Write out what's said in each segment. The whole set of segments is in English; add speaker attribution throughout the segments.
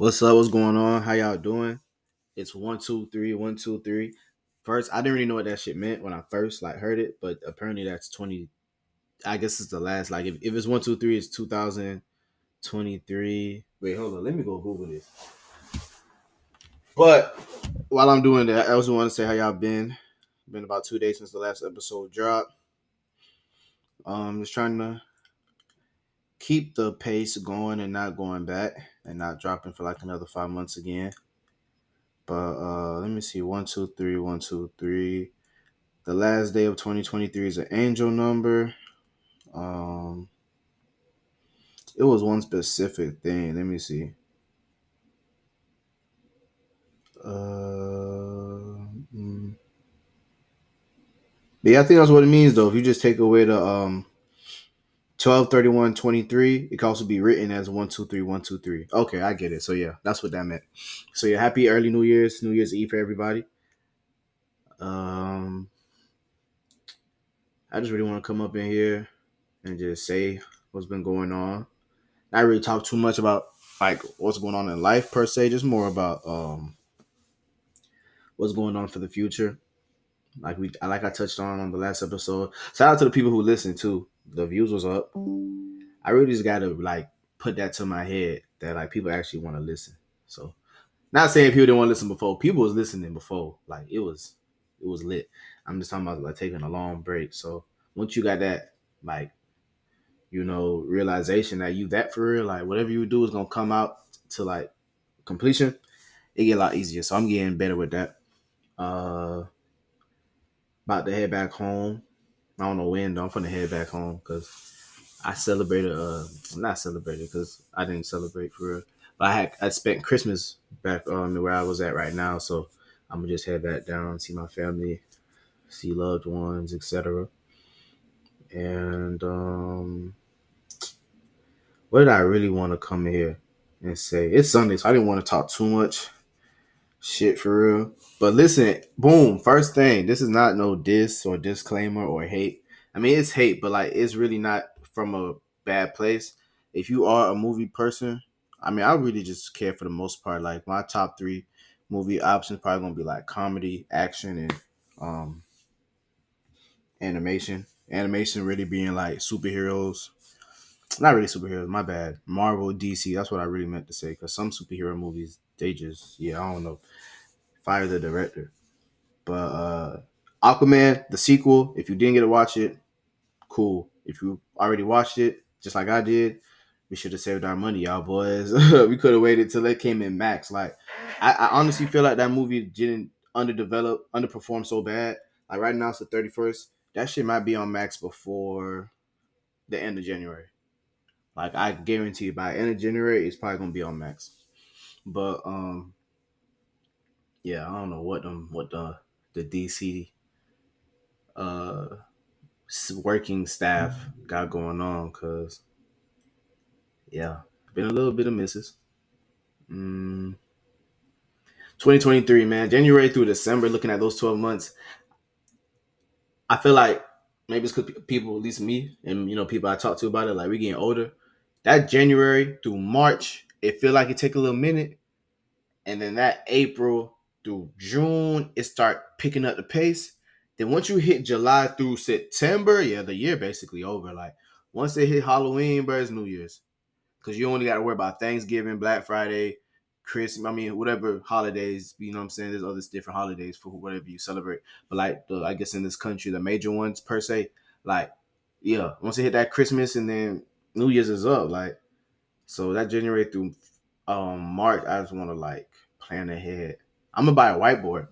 Speaker 1: What's up? What's going on? How y'all doing? It's one, two, three, one, two, three. First, I didn't really know what that shit meant when I first like heard it, but apparently that's twenty. I guess it's the last. Like if, if it's one, two, three, it's two thousand twenty-three. Wait, hold on. Let me go Google this. But while I'm doing that, I also want to say how y'all been. Been about two days since the last episode dropped. Um, just trying to keep the pace going and not going back and not dropping for like another five months again. But uh let me see. One, two, three, one, two, three. The last day of 2023 is an angel number. Um it was one specific thing. Let me see. Uh, mm. But yeah, I think that's what it means though. If you just take away the um 12 31 23 it can also be written as 1 2 3 1 2 3 okay i get it. So yeah that's what that meant. So yeah happy early new year's new year's eve for everybody. Um i just really want to come up in here and just say what's been going on. Not really talk too much about like what's going on in life per se just more about um what's going on for the future. Like we like i touched on on the last episode. Shout out to the people who listen too the views was up. I really just gotta like put that to my head that like people actually want to listen. So not saying people didn't want to listen before. People was listening before. Like it was it was lit. I'm just talking about like taking a long break. So once you got that like you know realization that you that for real, like whatever you do is gonna come out to like completion, it get a lot easier. So I'm getting better with that. Uh about to head back home I don't know when though. I'm gonna head back home because I celebrated. Uh, not celebrated because I didn't celebrate for real. But I had I spent Christmas back um where I was at right now, so I'm gonna just head back down, see my family, see loved ones, etc. And um, what did I really want to come here and say? It's Sunday, so I didn't want to talk too much shit for real. But listen, boom, first thing, this is not no diss or disclaimer or hate. I mean, it's hate, but like it's really not from a bad place. If you are a movie person, I mean, I really just care for the most part. Like my top three movie options probably gonna be like comedy, action, and um animation. Animation really being like superheroes. Not really superheroes, my bad. Marvel, DC, that's what I really meant to say. Cause some superhero movies, they just yeah, I don't know fire the director. But uh Aquaman, the sequel, if you didn't get to watch it, cool. If you already watched it, just like I did, we should have saved our money, y'all boys. we could have waited till it came in max. Like, I, I, honestly feel like that movie didn't underdevelop, underperform so bad. Like right now, it's the thirty first. That shit might be on max before the end of January. Like I guarantee you by end of January, it's probably gonna be on max. But um, yeah, I don't know what them what the the DC uh working staff got going on because yeah, been a little bit of misses. Mm. 2023, man, January through December, looking at those 12 months, I feel like maybe it's because people, at least me, and you know, people I talk to about it, like we're getting older. That January through March, it feel like it take a little minute, and then that April through June, it start picking up the pace. Then once you hit July through September, yeah, the year basically over. Like once they hit Halloween, bro, it's New Year's. Cause you only got to worry about Thanksgiving, Black Friday, Christmas. I mean, whatever holidays. You know what I'm saying? There's other different holidays for whatever you celebrate. But like, the, I guess in this country, the major ones per se, like, yeah, once they hit that Christmas and then New Year's is up, like, so that January through um March, I just want to like plan ahead I'm gonna buy a whiteboard.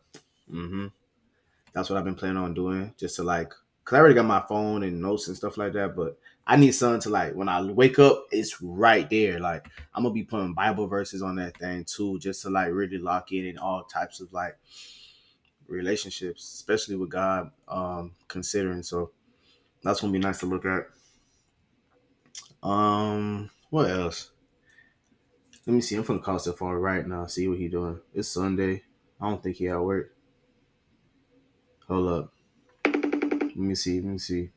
Speaker 1: Mm-hmm. That's what I've been planning on doing, just to like, cause I already got my phone and notes and stuff like that. But I need something to like when I wake up, it's right there. Like I'm gonna be putting Bible verses on that thing too, just to like really lock in in all types of like relationships, especially with God. Um, considering so that's gonna be nice to look at. Um, what else? Let me see. I'm gonna call Safari right now. See what he doing. It's Sunday. I don't think he at work. Hold up. Let me see. Let me see.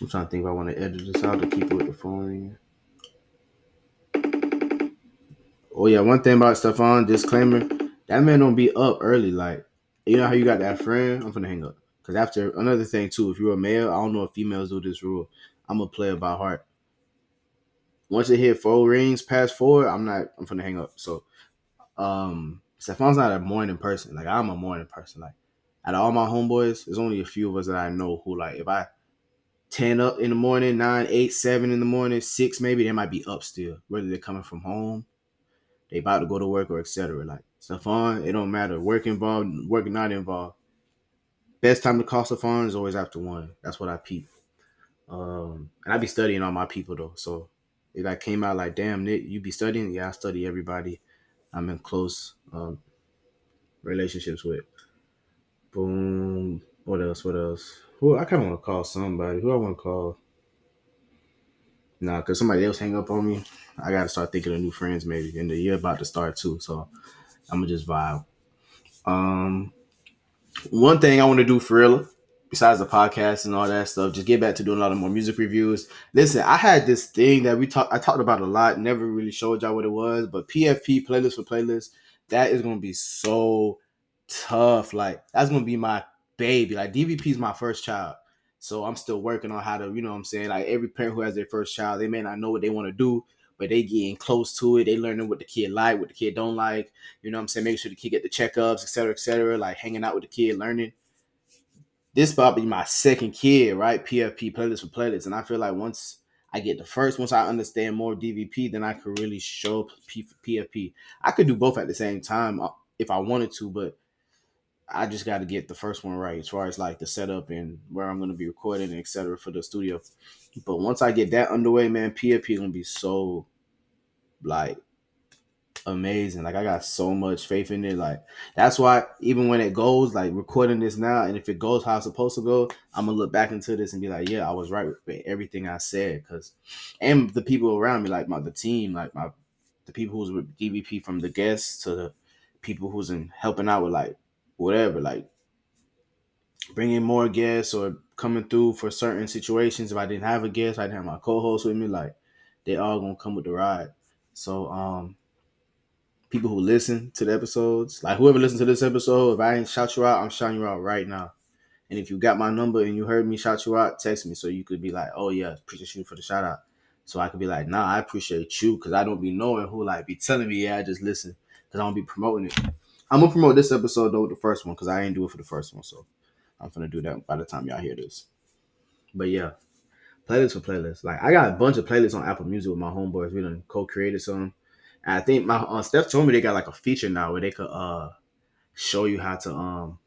Speaker 1: I'm trying to think if I want to edit this out to keep it with the phone. Oh yeah, one thing about Stefan, disclaimer, that man don't be up early. Like, you know how you got that friend? I'm gonna hang up. Cause after another thing too, if you're a male, I don't know if females do this rule. I'm a player by heart. Once it hit four rings past four, I'm not. I'm gonna hang up. So, um, Stefan's not a morning person. Like I'm a morning person. Like, out of all my homeboys, there's only a few of us that I know who like if I ten up in the morning, nine, eight, seven in the morning, six maybe, they might be up still. Whether they're coming from home they about to go to work or etc. Like Stefan, it don't matter. Work involved, work not involved. Best time to cost call Stefan is always after one. That's what I peep. Um, and I be studying all my people though. So if I came out like, damn, Nick, you be studying? Yeah, I study everybody. I'm in close um, relationships with. Boom. What else? What else? Who I kind of want to call somebody. Who I want to call? Nah, cause somebody else hang up on me. I gotta start thinking of new friends maybe. And the year about to start too, so I'm gonna just vibe. Um, one thing I want to do for real, besides the podcast and all that stuff, just get back to doing a lot of more music reviews. Listen, I had this thing that we talked, I talked about a lot, never really showed y'all what it was, but PFP playlist for playlist, that is gonna be so tough. Like that's gonna be my baby. Like DVP is my first child. So I'm still working on how to, you know what I'm saying? Like every parent who has their first child, they may not know what they want to do, but they getting close to it. They learning what the kid like, what the kid don't like. You know what I'm saying? Making sure the kid get the checkups, et cetera, et cetera. Like hanging out with the kid, learning. This probably my second kid, right? PFP playlist for playlists. And I feel like once I get the first, once I understand more DVP, then I could really show PFP. I could do both at the same time uh, if I wanted to, but I just got to get the first one right as far as like the setup and where I'm going to be recording, etc. for the studio. But once I get that underway, man, PFP gonna be so like amazing. Like I got so much faith in it. Like that's why even when it goes, like recording this now, and if it goes how it's supposed to go, I'm gonna look back into this and be like, yeah, I was right with everything I said. Cause and the people around me, like my the team, like my the people who's with DVP from the guests to the people who's in helping out with like whatever, like bringing more guests or coming through for certain situations. If I didn't have a guest, I didn't have my co-host with me. Like they all gonna come with the ride. So um, people who listen to the episodes, like whoever listens to this episode, if I ain't shout you out, I'm shouting you out right now. And if you got my number and you heard me shout you out, text me so you could be like, oh yeah, appreciate you for the shout out. So I could be like, nah, I appreciate you because I don't be knowing who like be telling me, yeah, I just listen because I don't be promoting it. I'm gonna promote this episode though, the first one, because I ain't do it for the first one. So I'm gonna do that by the time y'all hear this. But yeah, playlist for playlist. Like I got a bunch of playlists on Apple Music with my homeboys. We done co-created some. And I think my uh, Steph told me they got like a feature now where they could uh show you how to um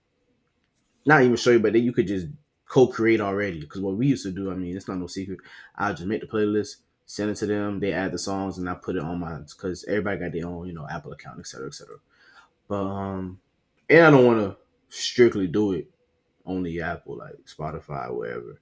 Speaker 1: not even show you, but then you could just co-create already. Because what we used to do, I mean, it's not no secret. I just make the playlist, send it to them, they add the songs, and I put it on mine. Because everybody got their own, you know, Apple account, etc., etc. But um, and I don't want to strictly do it only Apple, like Spotify, wherever.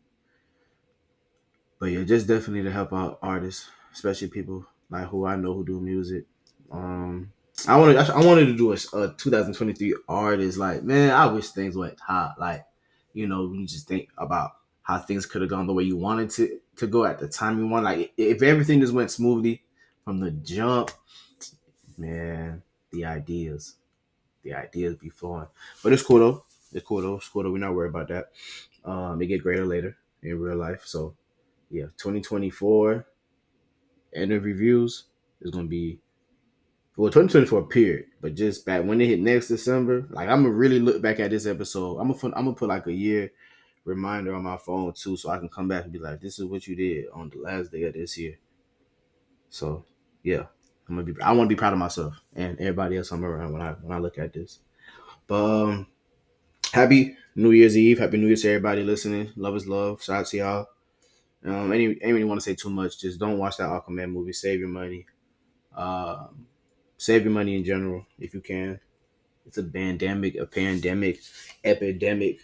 Speaker 1: But yeah, just definitely to help out artists, especially people like who I know who do music. Um, I wanted I wanted to do a, a 2023 artist. Like, man, I wish things went hot. Like, you know, when you just think about how things could have gone the way you wanted to to go at the time you want. Like, if everything just went smoothly from the jump, man, the ideas the ideas be flowing. But it's cool though. It's cool though. It's cool though. We're not worried about that. Um, they get greater later in real life. So yeah, 2024 end of reviews is gonna be well 2024 period. But just back when they hit next December, like I'm gonna really look back at this episode. I'm gonna I'm gonna put like a year reminder on my phone too, so I can come back and be like, this is what you did on the last day of this year. So yeah, I'm gonna be. I want to be proud of myself and everybody else I'm around when I when I look at this. But um, happy New Year's Eve. Happy New Year to everybody listening. Love is love. Shout out to y'all. Um, any anyone want to say too much? Just don't watch that Aquaman movie. Save your money. Um, save your money in general if you can. It's a pandemic, a pandemic, epidemic,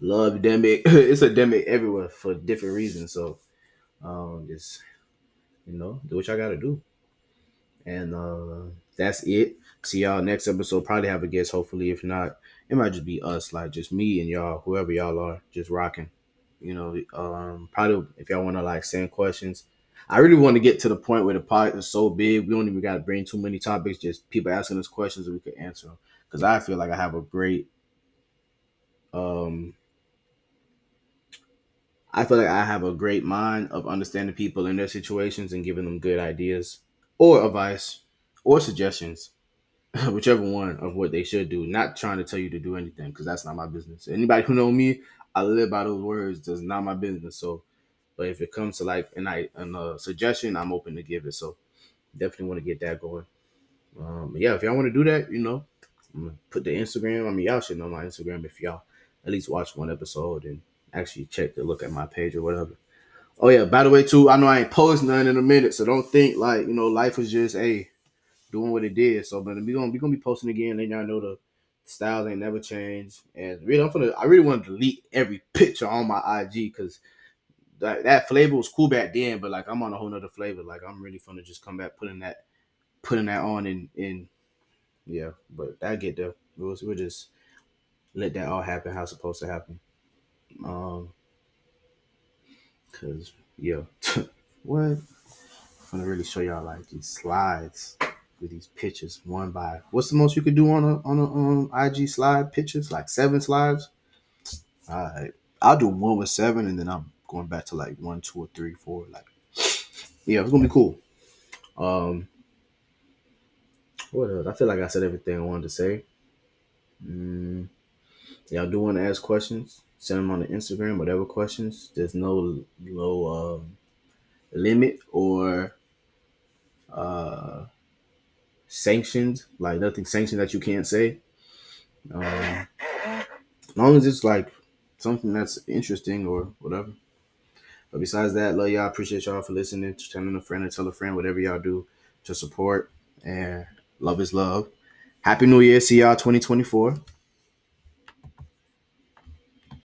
Speaker 1: love demic. it's a demic everywhere for different reasons. So, um, just you know, do what y'all gotta do. And uh, that's it. See y'all next episode. Probably have a guest, hopefully. If not, it might just be us, like just me and y'all, whoever y'all are, just rocking. You know, um, probably if y'all want to like send questions. I really want to get to the point where the pod is so big, we don't even got to bring too many topics. Just people asking us questions and we could answer them. Because I feel like I have a great, um, I feel like I have a great mind of understanding people in their situations and giving them good ideas or advice or suggestions, whichever one of what they should do. Not trying to tell you to do anything because that's not my business. Anybody who know me, I live by those words. That's not my business. So, but if it comes to like an I an, a suggestion, I'm open to give it. So, definitely want to get that going. Um, yeah, if y'all want to do that, you know, put the Instagram. I mean, y'all should know my Instagram if y'all at least watch one episode and actually check to look at my page or whatever. Oh yeah, by the way, too, I know I ain't post none in a minute, so don't think like you know life was just a doing what it did. So, but we gonna we gonna be posting again, letting y'all know the styles ain't never changed. And really, I'm gonna I really want to delete every picture on my IG because that that flavor was cool back then, but like I'm on a whole nother flavor. Like I'm really gonna just come back putting that putting that on and in yeah, but I get there. We'll, we'll just let that all happen how it's supposed to happen. Um, cause yo, what? I'm gonna really show y'all like these slides with these pictures one by. What's the most you could do on a on a um, IG slide pictures? Like seven slides. All right, I'll do one with seven, and then I'm going back to like one, two, or three, four. Like, yeah, it's gonna be cool. Um, what else? I feel like I said everything I wanted to say. Mm, y'all do want to ask questions? Send them on the Instagram. Whatever questions. There's no no um, limit or uh, sanctions. Like nothing sanctioned that you can't say. Um, as long as it's like something that's interesting or whatever. But besides that, love y'all. Appreciate y'all for listening, telling a friend and tell a friend, whatever y'all do to support. And love is love. Happy New Year. See y'all 2024.